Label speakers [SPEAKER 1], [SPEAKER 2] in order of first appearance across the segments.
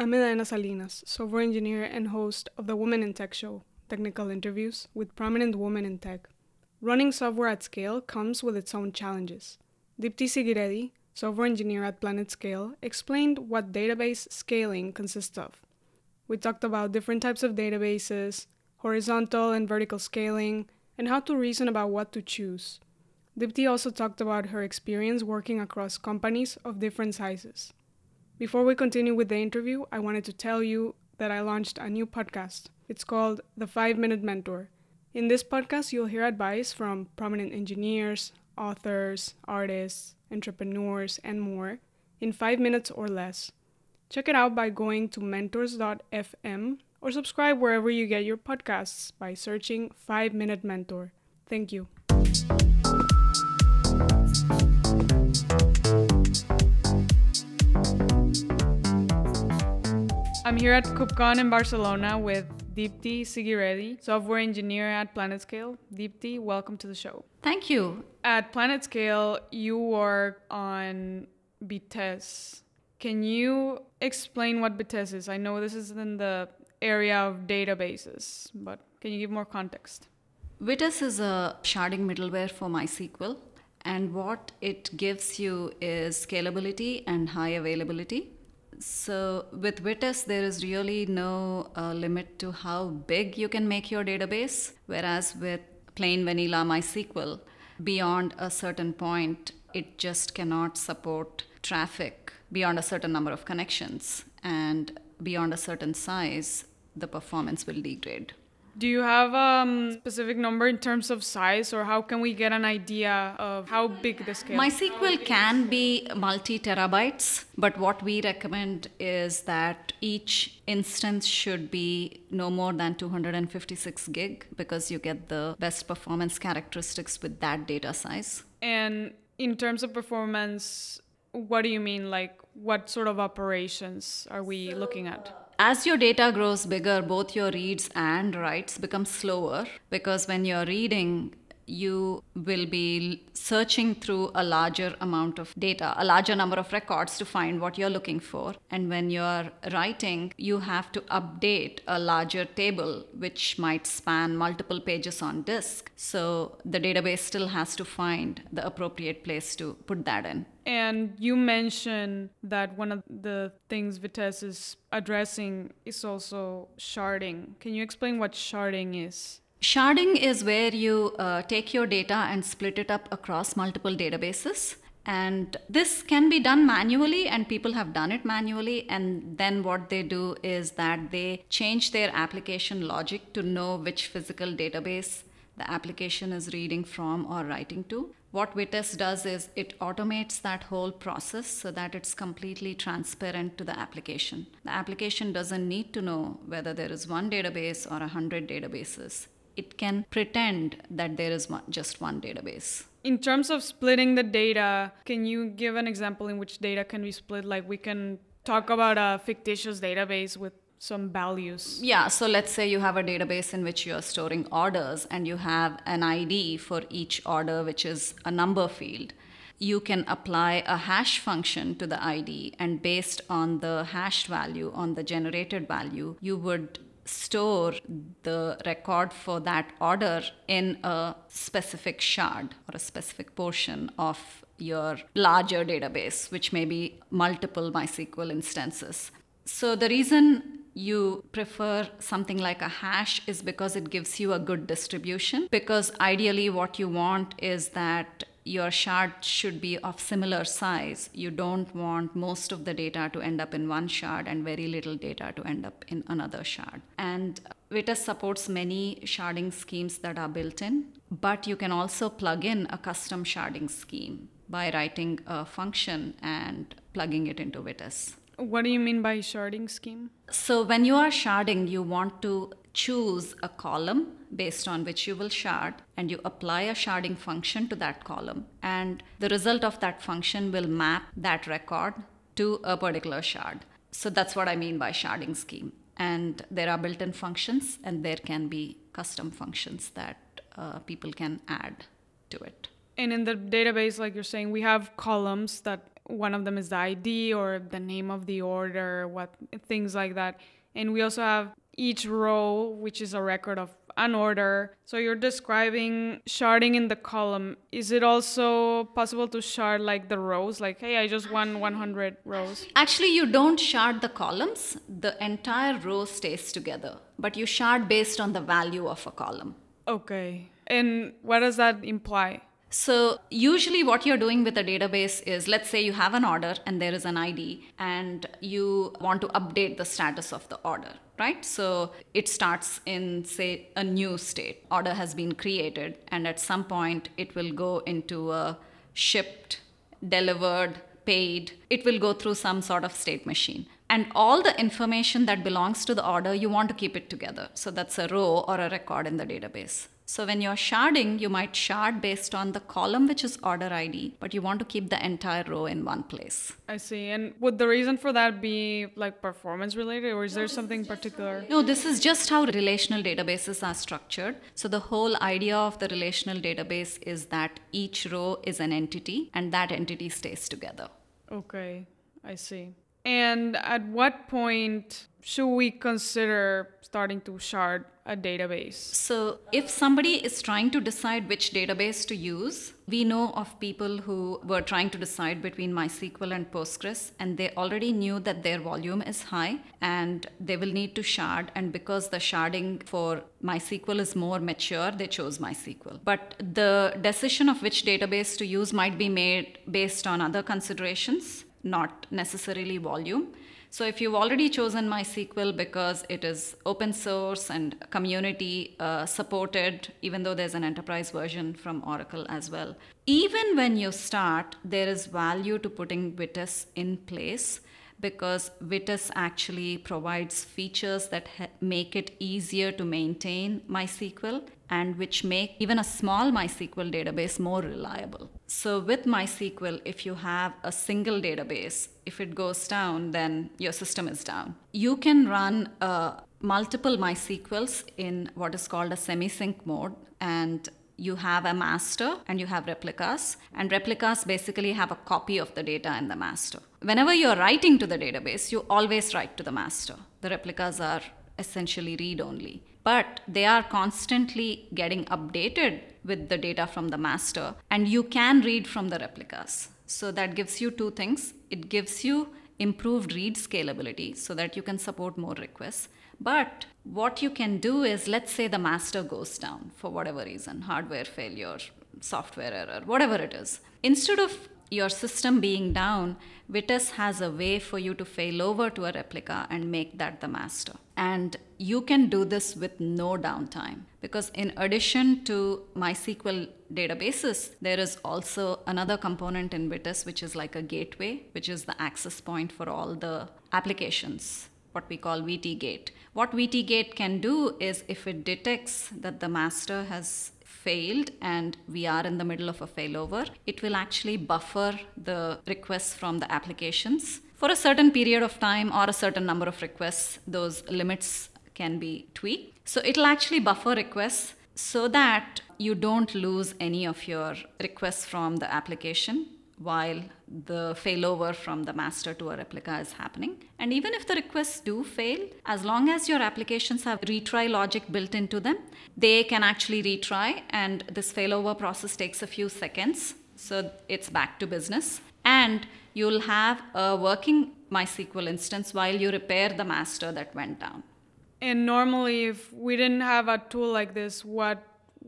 [SPEAKER 1] I'm Edaena Salinas, software engineer and host of the Women in Tech show, technical interviews with prominent women in tech. Running software at scale comes with its own challenges. Deepthi Sigireddi, software engineer at PlanetScale, explained what database scaling consists of. We talked about different types of databases, horizontal and vertical scaling, and how to reason about what to choose. Deepthi also talked about her experience working across companies of different sizes. Before we continue with the interview, I wanted to tell you that I launched a new podcast. It's called The 5 Minute Mentor. In this podcast, you'll hear advice from prominent engineers, authors, artists, entrepreneurs, and more in 5 minutes or less. Check it out by going to mentors.fm or subscribe wherever you get your podcasts by searching 5 Minute Mentor. Thank you. I'm here at KubeCon in Barcelona with Deepthi Sigireddi, software engineer at PlanetScale. Deepthi, welcome to the show.
[SPEAKER 2] Thank you.
[SPEAKER 1] At PlanetScale, you work on Vitess. Can you explain what Vitess is? I know this is in the area of databases, but can you give more context?
[SPEAKER 2] Vitess is a sharding middleware for MySQL, and what it gives you is scalability and high availability. So, with Vitess, there is really no uh, limit to how big you can make your database, whereas with plain vanilla MySQL, beyond a certain point, it just cannot support traffic beyond a certain number of connections, and beyond a certain size, the performance will degrade.
[SPEAKER 1] Do you have a um, specific number in terms of size, or how can we get an idea of how big the scale?
[SPEAKER 2] MySQL can be multi terabytes, but what we recommend is that each instance should be no more than 256 gig because you get the best performance characteristics with that data size.
[SPEAKER 1] And in terms of performance, what do you mean? Like, what sort of operations are we so, looking at?
[SPEAKER 2] As your data grows bigger, both your reads and writes become slower because when you're reading, you will be searching through a larger amount of data, a larger number of records to find what you're looking for. And when you're writing, you have to update a larger table, which might span multiple pages on disk. So the database still has to find the appropriate place to put that in.
[SPEAKER 1] And you mentioned that one of the things Vitess is addressing is also sharding. Can you explain what sharding is?
[SPEAKER 2] Sharding is where you uh, take your data and split it up across multiple databases. And this can be done manually, and people have done it manually. And then what they do is that they change their application logic to know which physical database the application is reading from or writing to. What Vitess does is it automates that whole process so that it's completely transparent to the application. The application doesn't need to know whether there is one database or a hundred databases it can pretend that there is one, just one database.
[SPEAKER 1] In terms of splitting the data, can you give an example in which data can be split? Like we can talk about a fictitious database with some values.
[SPEAKER 2] Yeah, so let's say you have a database in which you're storing orders and you have an ID for each order, which is a number field. You can apply a hash function to the ID, and based on the hashed value, on the generated value, you would store the record for that order in a specific shard or a specific portion of your larger database, which may be multiple MySQL instances. So, the reason you prefer something like a hash is because it gives you a good distribution. Because ideally, what you want is that your shard should be of similar size. You don't want most of the data to end up in one shard and very little data to end up in another shard. And Vitess supports many sharding schemes that are built in, but you can also plug in a custom sharding scheme by writing a function and plugging it into Vitess.
[SPEAKER 1] What do you mean by sharding scheme?
[SPEAKER 2] So, when you are sharding, you want to choose a column based on which you will shard and you apply a sharding function to that column. And the result of that function will map that record to a particular shard. So that's what i mean by sharding scheme. And there are built-in functions and there can be custom functions that uh, people can add to it.
[SPEAKER 1] And in the database like you're saying we have columns that one of them is the ID or the name of the order, what things like that. And we also have each row, which is a record of an order. So you're describing sharding in the column. Is it also possible to shard like the rows? Like, hey, I just won 100 rows.
[SPEAKER 2] Actually, you don't shard the columns, the entire row stays together, but you shard based on the value of a column.
[SPEAKER 1] Okay. And what does that imply?
[SPEAKER 2] So, usually, what you're doing with a database is let's say you have an order and there is an ID, and you want to update the status of the order, right? So, it starts in, say, a new state. Order has been created, and at some point, it will go into a shipped, delivered, paid. It will go through some sort of state machine. And all the information that belongs to the order, you want to keep it together. So, that's a row or a record in the database. So when you're sharding, you might shard based on the column which is order ID, but you want to keep the entire row in one place.
[SPEAKER 1] I see. And would the reason for that be like performance related or is there something particular?
[SPEAKER 2] No, this is just how relational databases are structured. So the whole idea of the relational database is that each row is an entity and that entity stays together.
[SPEAKER 1] Okay, I see. And at what point should we consider starting to shard a database?
[SPEAKER 2] So, if somebody is trying to decide which database to use, we know of people who were trying to decide between MySQL and Postgres, and they already knew that their volume is high and they will need to shard. And because the sharding for MySQL is more mature, they chose MySQL. But the decision of which database to use might be made based on other considerations not necessarily volume. So if you've already chosen MySQL because it is open source and community uh, supported, even though there's an enterprise version from Oracle as well, even when you start, there is value to putting Vitess in place because Vitess actually provides features that ha- make it easier to maintain MySQL and which make even a small MySQL database more reliable. So, with MySQL, if you have a single database, if it goes down, then your system is down. You can run uh, multiple MySQLs in what is called a semi sync mode, and you have a master and you have replicas, and replicas basically have a copy of the data in the master. Whenever you're writing to the database, you always write to the master. The replicas are essentially read only, but they are constantly getting updated with the data from the master, and you can read from the replicas. So that gives you two things it gives you improved read scalability so that you can support more requests but what you can do is, let's say the master goes down for whatever reason hardware failure, software error, whatever it is. Instead of your system being down, Vitess has a way for you to fail over to a replica and make that the master. And you can do this with no downtime because, in addition to MySQL databases, there is also another component in Vitess which is like a gateway, which is the access point for all the applications what we call VTGate. What VTGate can do is if it detects that the master has failed and we are in the middle of a failover, it will actually buffer the requests from the applications for a certain period of time or a certain number of requests. Those limits can be tweaked. So it'll actually buffer requests so that you don't lose any of your requests from the application while the failover from the master to a replica is happening. And even if the requests do fail, as long as your applications have retry logic built into them, they can actually retry, and this failover process takes a few seconds. So it's back to business. And you'll have a working MySQL instance while you repair the master that went down.
[SPEAKER 1] And normally, if we didn't have a tool like this, what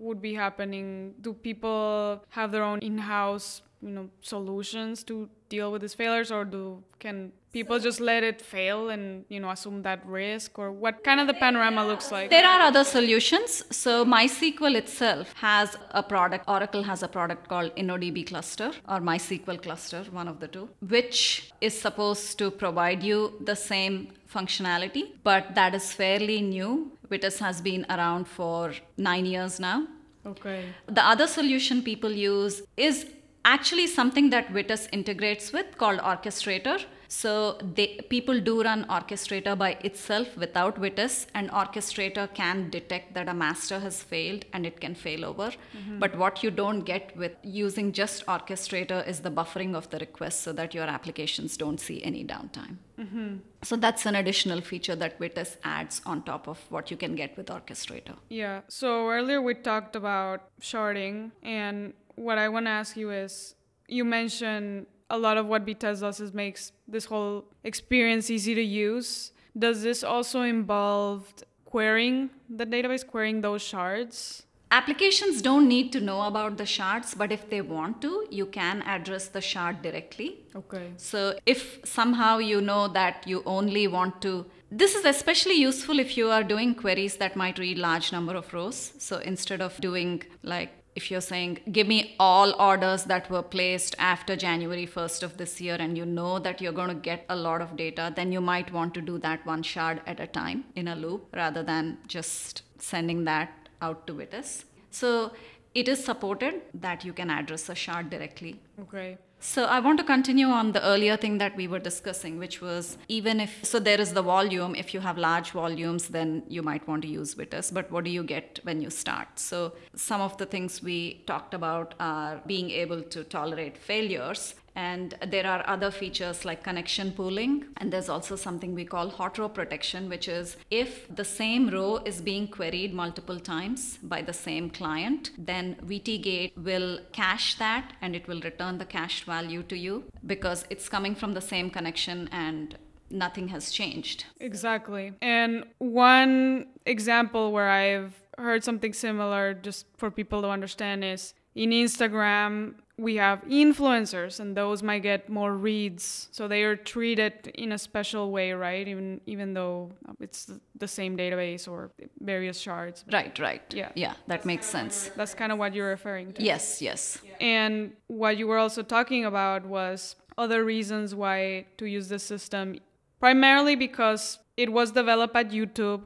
[SPEAKER 1] would be happening? Do people have their own in house you know solutions to deal with these failures or do can people just let it fail and you know assume that risk? Or what kind of the panorama looks like?
[SPEAKER 2] There are other solutions. So mysql itself has a product oracle has a product called innodb cluster or mysql cluster one of the two which is supposed to provide you the same functionality but that is fairly new Vitess has been around for 9 years now
[SPEAKER 1] okay
[SPEAKER 2] the other solution people use is actually something that Vitess integrates with called Orchestrator. So they, people do run Orchestrator by itself without Vitess, and Orchestrator can detect that a master has failed and it can fail over. Mm-hmm. But what you don't get with using just Orchestrator is the buffering of the request so that your applications don't see any downtime. Mm-hmm. So that's an additional feature that Vitess adds on top of what you can get with Orchestrator.
[SPEAKER 1] Yeah. So earlier we talked about sharding, and what I want to ask you is you mentioned a lot of what Vitess does is makes this whole experience easy to use. Does this also involve querying the database, querying those shards?
[SPEAKER 2] Applications don't need to know about the shards, but if they want to, you can address the shard directly.
[SPEAKER 1] Okay.
[SPEAKER 2] So if somehow you know that you only want to this is especially useful if you are doing queries that might read large number of rows. So instead of doing like if you're saying give me all orders that were placed after January 1st of this year and you know that you're going to get a lot of data, then you might want to do that one shard at a time in a loop rather than just sending that out to Vitess. So it is supported that you can address a shard directly.
[SPEAKER 1] Okay.
[SPEAKER 2] So I want to continue on the earlier thing that we were discussing, which was even if, so there is the volume. If you have large volumes, then you might want to use Vitess. But what do you get when you start? So some of the things we talked about are being able to tolerate failures. And there are other features like connection pooling. And there's also something we call hot row protection, which is if the same row is being queried multiple times by the same client, then VTGate will cache that and it will return the cached value to you because it's coming from the same connection and nothing has changed.
[SPEAKER 1] Exactly. And one example where I've heard something similar, just for people to understand, is in Instagram, we have influencers and those might get more reads so they are treated in a special way right? Even even though it's the same database or various shards
[SPEAKER 2] right right.
[SPEAKER 1] Yeah.
[SPEAKER 2] Yeah that makes sense.
[SPEAKER 1] That's kind of what you're referring to.
[SPEAKER 2] Yes yes.
[SPEAKER 1] And what you were also talking about was other reasons why to use this system primarily because it was developed at youtube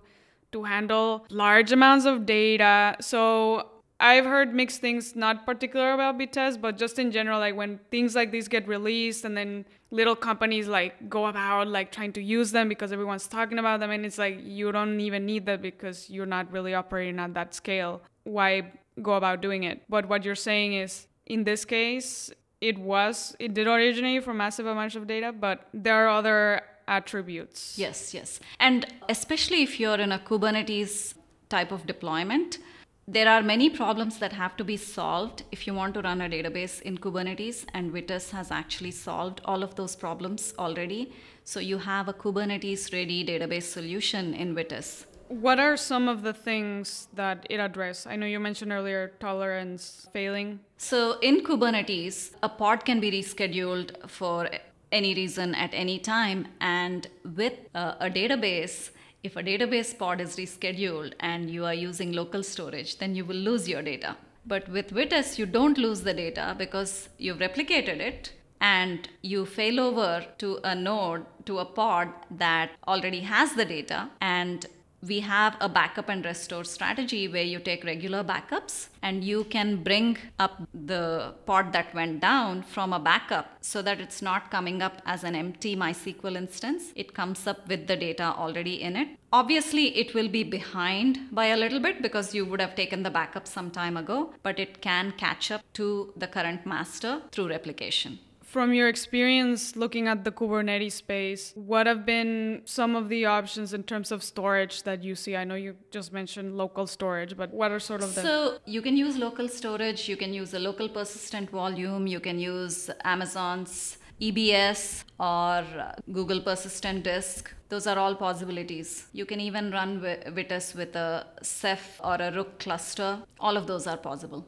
[SPEAKER 1] to handle large amounts of data. So I've heard mixed things, not particular about Vitess, but just in general, like when things like these get released and then little companies like go about like trying to use them because everyone's talking about them and it's like you don't even need that because you're not really operating at that scale. Why go about doing it? But what you're saying is in this case, it was it did originate from massive amounts of data, but there are other attributes.
[SPEAKER 2] Yes, yes. And especially if you're in a Kubernetes type of deployment, there are many problems that have to be solved if you want to run a database in Kubernetes, and Vitess has actually solved all of those problems already. So you have a Kubernetes ready database solution in Vitess.
[SPEAKER 1] What are some of the things that it addresses? I know you mentioned earlier tolerance failing.
[SPEAKER 2] So in Kubernetes, a pod can be rescheduled for any reason at any time, and with uh, a database, if a database pod is rescheduled and you are using local storage, then you will lose your data. But with Vitess, you don't lose the data because you've replicated it and you fail over to a node, to a pod that already has the data, and we have a backup and restore strategy where you take regular backups and you can bring up the pod that went down from a backup so that it's not coming up as an empty MySQL instance. It comes up with the data already in it. Obviously, it will be behind by a little bit because you would have taken the backup some time ago, but it can catch up to the current master through replication.
[SPEAKER 1] From your experience looking at the Kubernetes space, what have been some of the options in terms of storage that you see? I know you just mentioned local storage, but what are sort of the.
[SPEAKER 2] So you can use local storage, you can use a local persistent volume, you can use Amazon's EBS or Google Persistent Disk. Those are all possibilities. You can even run Vitess with a Ceph or a Rook cluster. All of those are possible.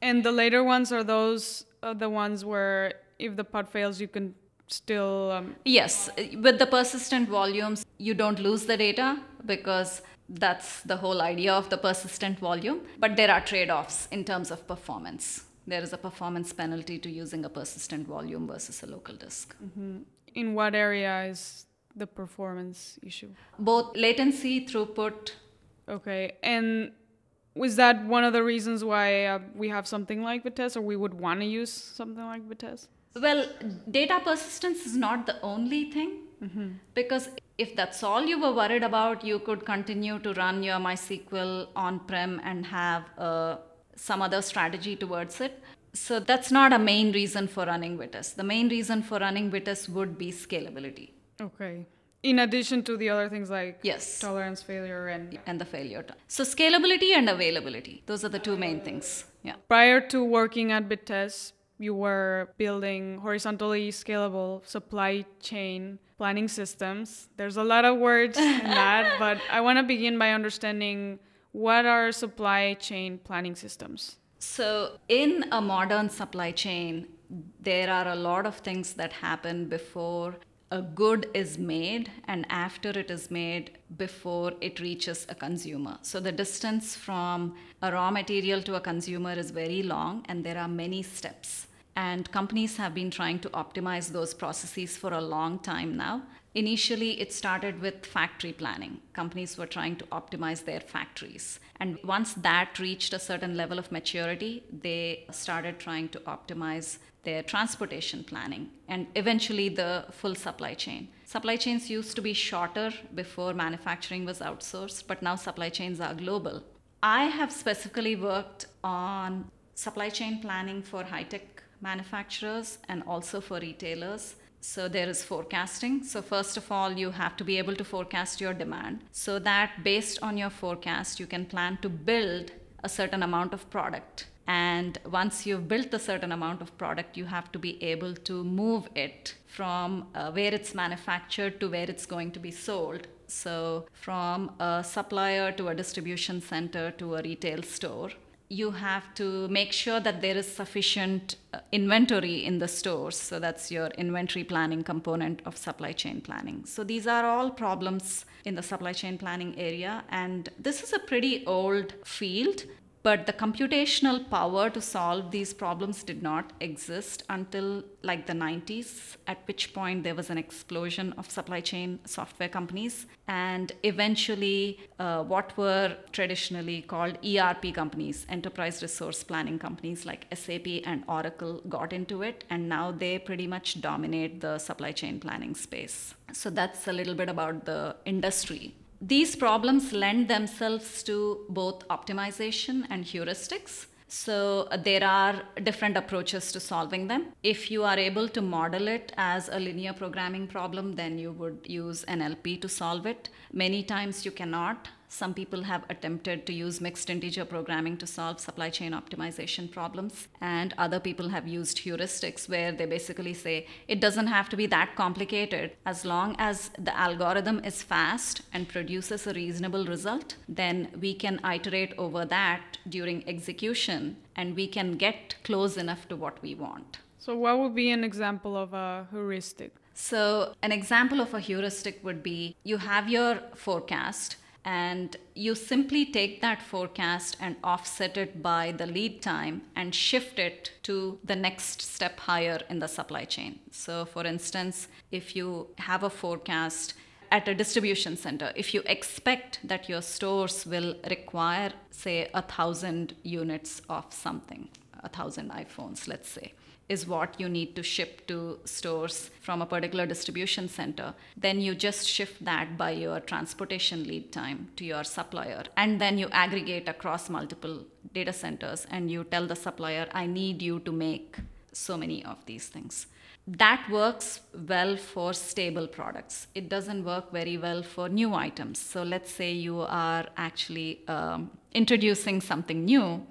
[SPEAKER 1] And the later ones are those uh, the ones where if the pod fails, you can still. Um...
[SPEAKER 2] Yes, with the persistent volumes, you don't lose the data because that's the whole idea of the persistent volume. But there are trade offs in terms of performance. There is a performance penalty to using a persistent volume versus a local disk.
[SPEAKER 1] Mm-hmm. In what area is the performance issue?
[SPEAKER 2] Both latency, throughput.
[SPEAKER 1] Okay. And was that one of the reasons why uh, we have something like Vitess, or we would want to use something like Vitess?
[SPEAKER 2] Well, data persistence is not the only thing mm-hmm. because if that's all you were worried about, you could continue to run your MySQL on prem and have uh, some other strategy towards it. So that's not a main reason for running Vitess. The main reason for running Vitess would be scalability.
[SPEAKER 1] Okay. In addition to the other things like
[SPEAKER 2] yes,
[SPEAKER 1] tolerance failure and
[SPEAKER 2] and the failure. So scalability and availability. Those are the two main things. Yeah.
[SPEAKER 1] Prior to working at Vitess, you were building horizontally scalable supply chain planning systems. There's a lot of words in that, but I want to begin by understanding what are supply chain planning systems.
[SPEAKER 2] So, in a modern supply chain, there are a lot of things that happen before a good is made and after it is made before it reaches a consumer. So the distance from a raw material to a consumer is very long and there are many steps. And companies have been trying to optimize those processes for a long time now. Initially, it started with factory planning. Companies were trying to optimize their factories. And once that reached a certain level of maturity, they started trying to optimize their transportation planning and eventually the full supply chain. Supply chains used to be shorter before manufacturing was outsourced, but now supply chains are global. I have specifically worked on supply chain planning for high tech manufacturers and also for retailers. So there is forecasting. So, first of all, you have to be able to forecast your demand so that based on your forecast, you can plan to build a certain amount of product. And once you've built a certain amount of product, you have to be able to move it from uh, where it's manufactured to where it's going to be sold. So, from a supplier to a distribution center to a retail store you have to make sure that there is sufficient uh, inventory in the stores. So that's your inventory planning component of supply chain planning. So these are all problems in the supply chain planning area. And this is a pretty old field. But the computational power to solve these problems did not exist until like the 90s, at which point there was an explosion of supply chain software companies. And eventually, uh, what were traditionally called ERP companies, enterprise resource planning companies like SAP and Oracle, got into it. And now they pretty much dominate the supply chain planning space. So that's a little bit about the industry these problems lend themselves to both optimization and heuristics. So there are different approaches to solving them. If you are able to model it as a linear programming problem, then you would use NLP to solve it. Many times you cannot. Some people have attempted to use mixed integer programming to solve supply chain optimization problems, and other people have used heuristics where they basically say it doesn't have to be that complicated. As long as the algorithm is fast and produces a reasonable result, then we can iterate over that during execution and we can get close enough to what we want.
[SPEAKER 1] So, what would be an example of a heuristic?
[SPEAKER 2] So, an example of a heuristic would be you have your forecast and you simply take that forecast and offset it by the lead time and shift it to the next step higher in the supply chain. So, for instance, if you have a forecast at a distribution center, if you expect that your stores will require, say, a thousand units of something, a thousand iPhones, let's say, is what you need to ship to stores from a particular distribution center, then you just shift that by your transportation lead time to your supplier. And then you aggregate across multiple data centers and you tell the supplier, I need you to make so many of these things. That works well for stable products. It doesn't work very well for new items. So let's say you are actually um, introducing something new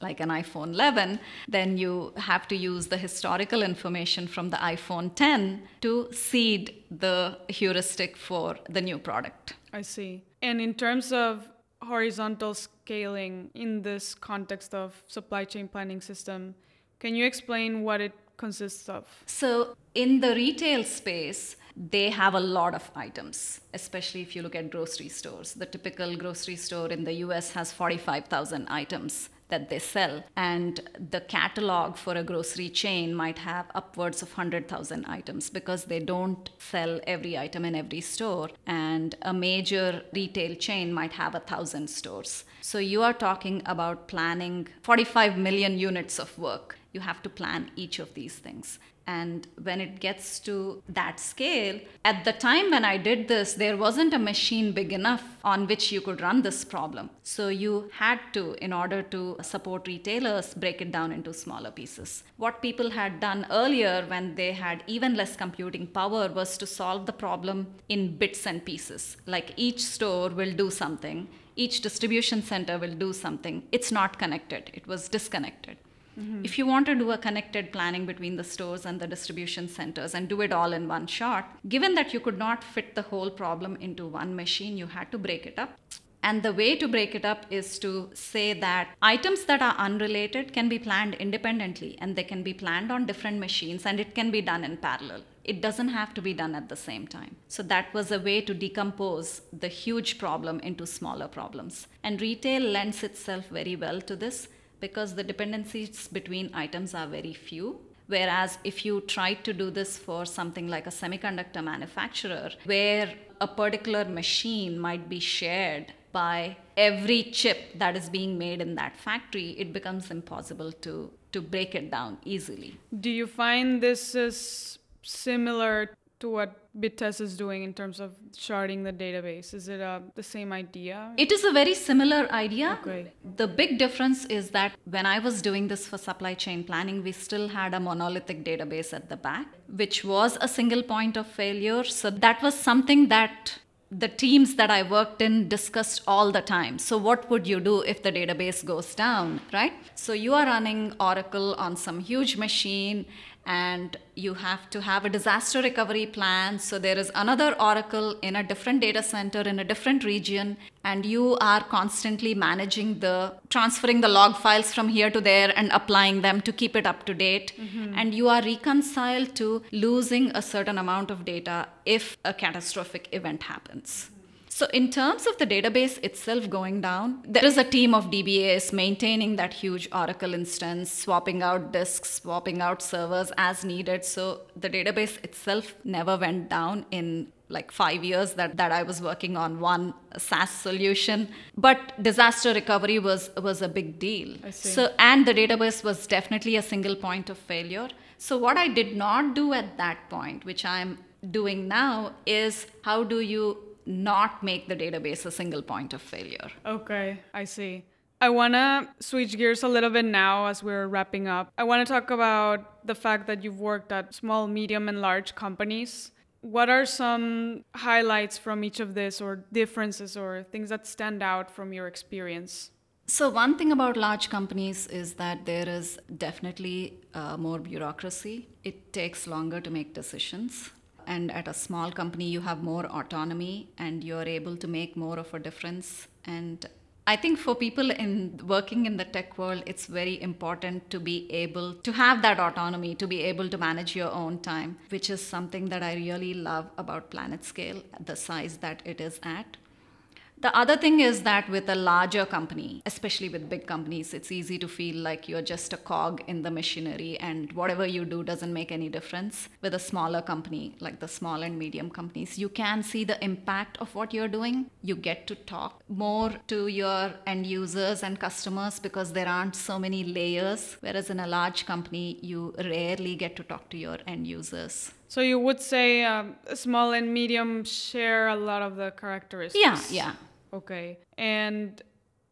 [SPEAKER 2] like an iPhone 11, then you have to use the historical information from the iPhone 10 to seed the heuristic for the new product.
[SPEAKER 1] I see. And in terms of horizontal scaling in this context of supply chain planning system, can you explain what it consists of?
[SPEAKER 2] So, in the retail space, they have a lot of items, especially if you look at grocery stores. The typical grocery store in the US has 45,000 items that they sell. And the catalog for a grocery chain might have upwards of 100,000 items because they don't sell every item in every store. And a major retail chain might have a thousand stores. So you are talking about planning 45 million units of work. You have to plan each of these things. And when it gets to that scale, at the time when I did this, there wasn't a machine big enough on which you could run this problem. So you had to, in order to support retailers, break it down into smaller pieces. What people had done earlier when they had even less computing power was to solve the problem in bits and pieces. Like each store will do something, each distribution center will do something. It's not connected, it was disconnected. Mm-hmm. If you want to do a connected planning between the stores and the distribution centers and do it all in one shot, given that you could not fit the whole problem into one machine, you had to break it up. And the way to break it up is to say that items that are unrelated can be planned independently and they can be planned on different machines and it can be done in parallel. It doesn't have to be done at the same time. So that was a way to decompose the huge problem into smaller problems. And retail lends itself very well to this because the dependencies between items are very few. Whereas if you try to do this for something like a semiconductor manufacturer, where a particular machine might be shared by every chip that is being made in that factory, it becomes impossible to, to break it down easily.
[SPEAKER 1] Do you find this is similar to what Vitess is doing in terms of sharding the database? Is it uh, the same idea?
[SPEAKER 2] It is a very similar idea. Okay. The big difference is that when I was doing this for supply chain planning, we still had a monolithic database at the back, which was a single point of failure. So that was something that the teams that I worked in discussed all the time. So, what would you do if the database goes down, right? So, you are running Oracle on some huge machine and you have to have a disaster recovery plan. So there is another Oracle in a different data center in a different region, and you are constantly managing the transferring the log files from here to there and applying them to keep it up to date. Mm-hmm. And you are reconciled to losing a certain amount of data if a catastrophic event happens. So, in terms of the database itself going down, there is a team of DBAs maintaining that huge Oracle instance, swapping out disks, swapping out servers as needed. So, the database itself never went down in like five years that, that I was working on one SaaS solution. But disaster recovery was, was a big deal. So, and the database was definitely a single point of failure. So, what I did not do at that point, which I'm doing now, is how do you not make the database a single point of failure.
[SPEAKER 1] Okay, I see. I want to switch gears a little bit now as we're wrapping up. I want to talk about the fact that you've worked at small, medium, and large companies. What are some highlights from each of this, or differences, or things that stand out from your experience?
[SPEAKER 2] So, one thing about large companies is that there is definitely uh, more bureaucracy. It takes longer to make decisions and at a small company you have more autonomy and you're able to make more of a difference and I think for people in working in the tech world, it's very important to be able to have that autonomy, to be able to manage your own time, which is something that I really love about PlanetScale, the size that it is at. The other thing is that with a larger company, especially with big companies, it's easy to feel like you're just a cog in the machinery and whatever you do doesn't make any difference. With a smaller company, like the small and medium companies, you can see the impact of what you're doing. You get to talk more to your end users and customers because there aren't so many layers. Whereas in a large company, you rarely get to talk to your end users.
[SPEAKER 1] So you would say um, small and medium share a lot of the characteristics.
[SPEAKER 2] Yeah, yeah.
[SPEAKER 1] Okay. And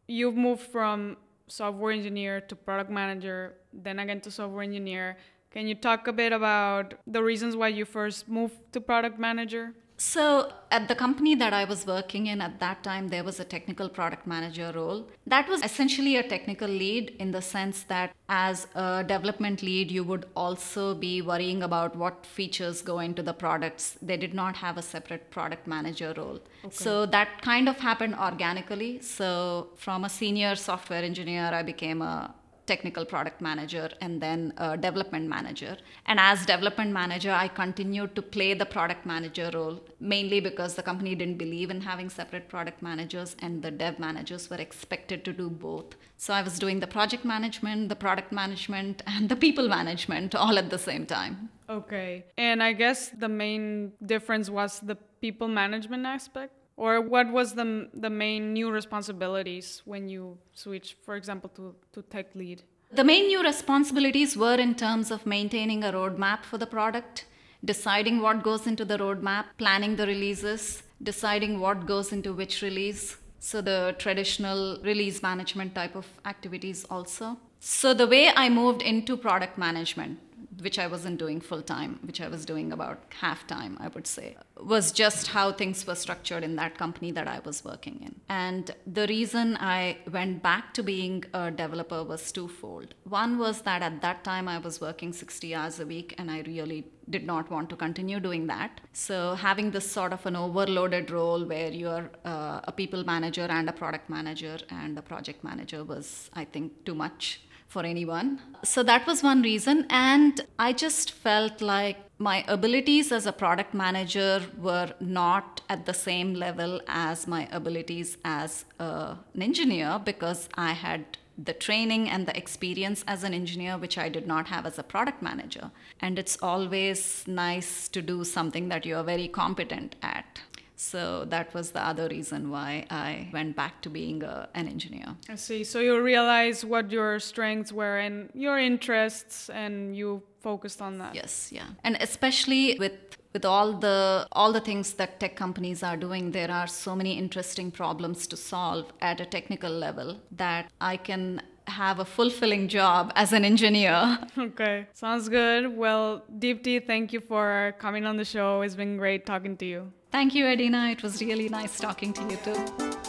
[SPEAKER 1] you've moved from software engineer to product manager, then again to software engineer. Can you talk a bit about the reasons why you first moved to product manager?
[SPEAKER 2] So, at the company that I was working in at that time, there was a technical product manager role. That was essentially a technical lead in the sense that, as a development lead, you would also be worrying about what features go into the products. They did not have a separate product manager role. Okay. So, that kind of happened organically. So, from a senior software engineer, I became a technical product manager and then a development manager. And as development manager, I continued to play the product manager role mainly because the company didn't believe in having separate product managers and the dev managers were expected to do both. So I was doing the project management, the product management, and the people management all at the same time.
[SPEAKER 1] Okay. And I guess the main difference was the people management aspect? Or what was the, the main new responsibilities when you switched, for example, to, to tech lead?
[SPEAKER 2] The main new responsibilities were in terms of maintaining a roadmap for the product, deciding what goes into the roadmap, planning the releases, deciding what goes into which release. So, the traditional release management type of activities also. So, the way I moved into product management which I wasn't doing full time, which I was doing about half time, I would say, was just how things were structured in that company that I was working in. And the reason I went back to being a developer was twofold. One was that at that time I was working 60 hours a week and I really did not want to continue doing that. So, having this sort of an overloaded role where you're uh, a people manager and a product manager and a project manager was, I think, too much for anyone. So that was one reason. And I just felt like my abilities as a product manager were not at the same level as my abilities as an engineer because I had the training and the experience as an engineer, which I did not have as a product manager. And it's always nice to do something that you are very competent at. So that was the other reason why I went back to being a, an engineer.
[SPEAKER 1] I see. So you realize what your strengths were and your interests, and you focused on that.
[SPEAKER 2] Yes, yeah, and especially with with all the all the things that tech companies are doing there are so many interesting problems to solve at a technical level that i can have a fulfilling job as an engineer.
[SPEAKER 1] Okay, sounds good. Well, Deepthi, thank you for coming on the show. It's been great talking to you.
[SPEAKER 2] Thank you, Edaena. It was really nice talking to you too.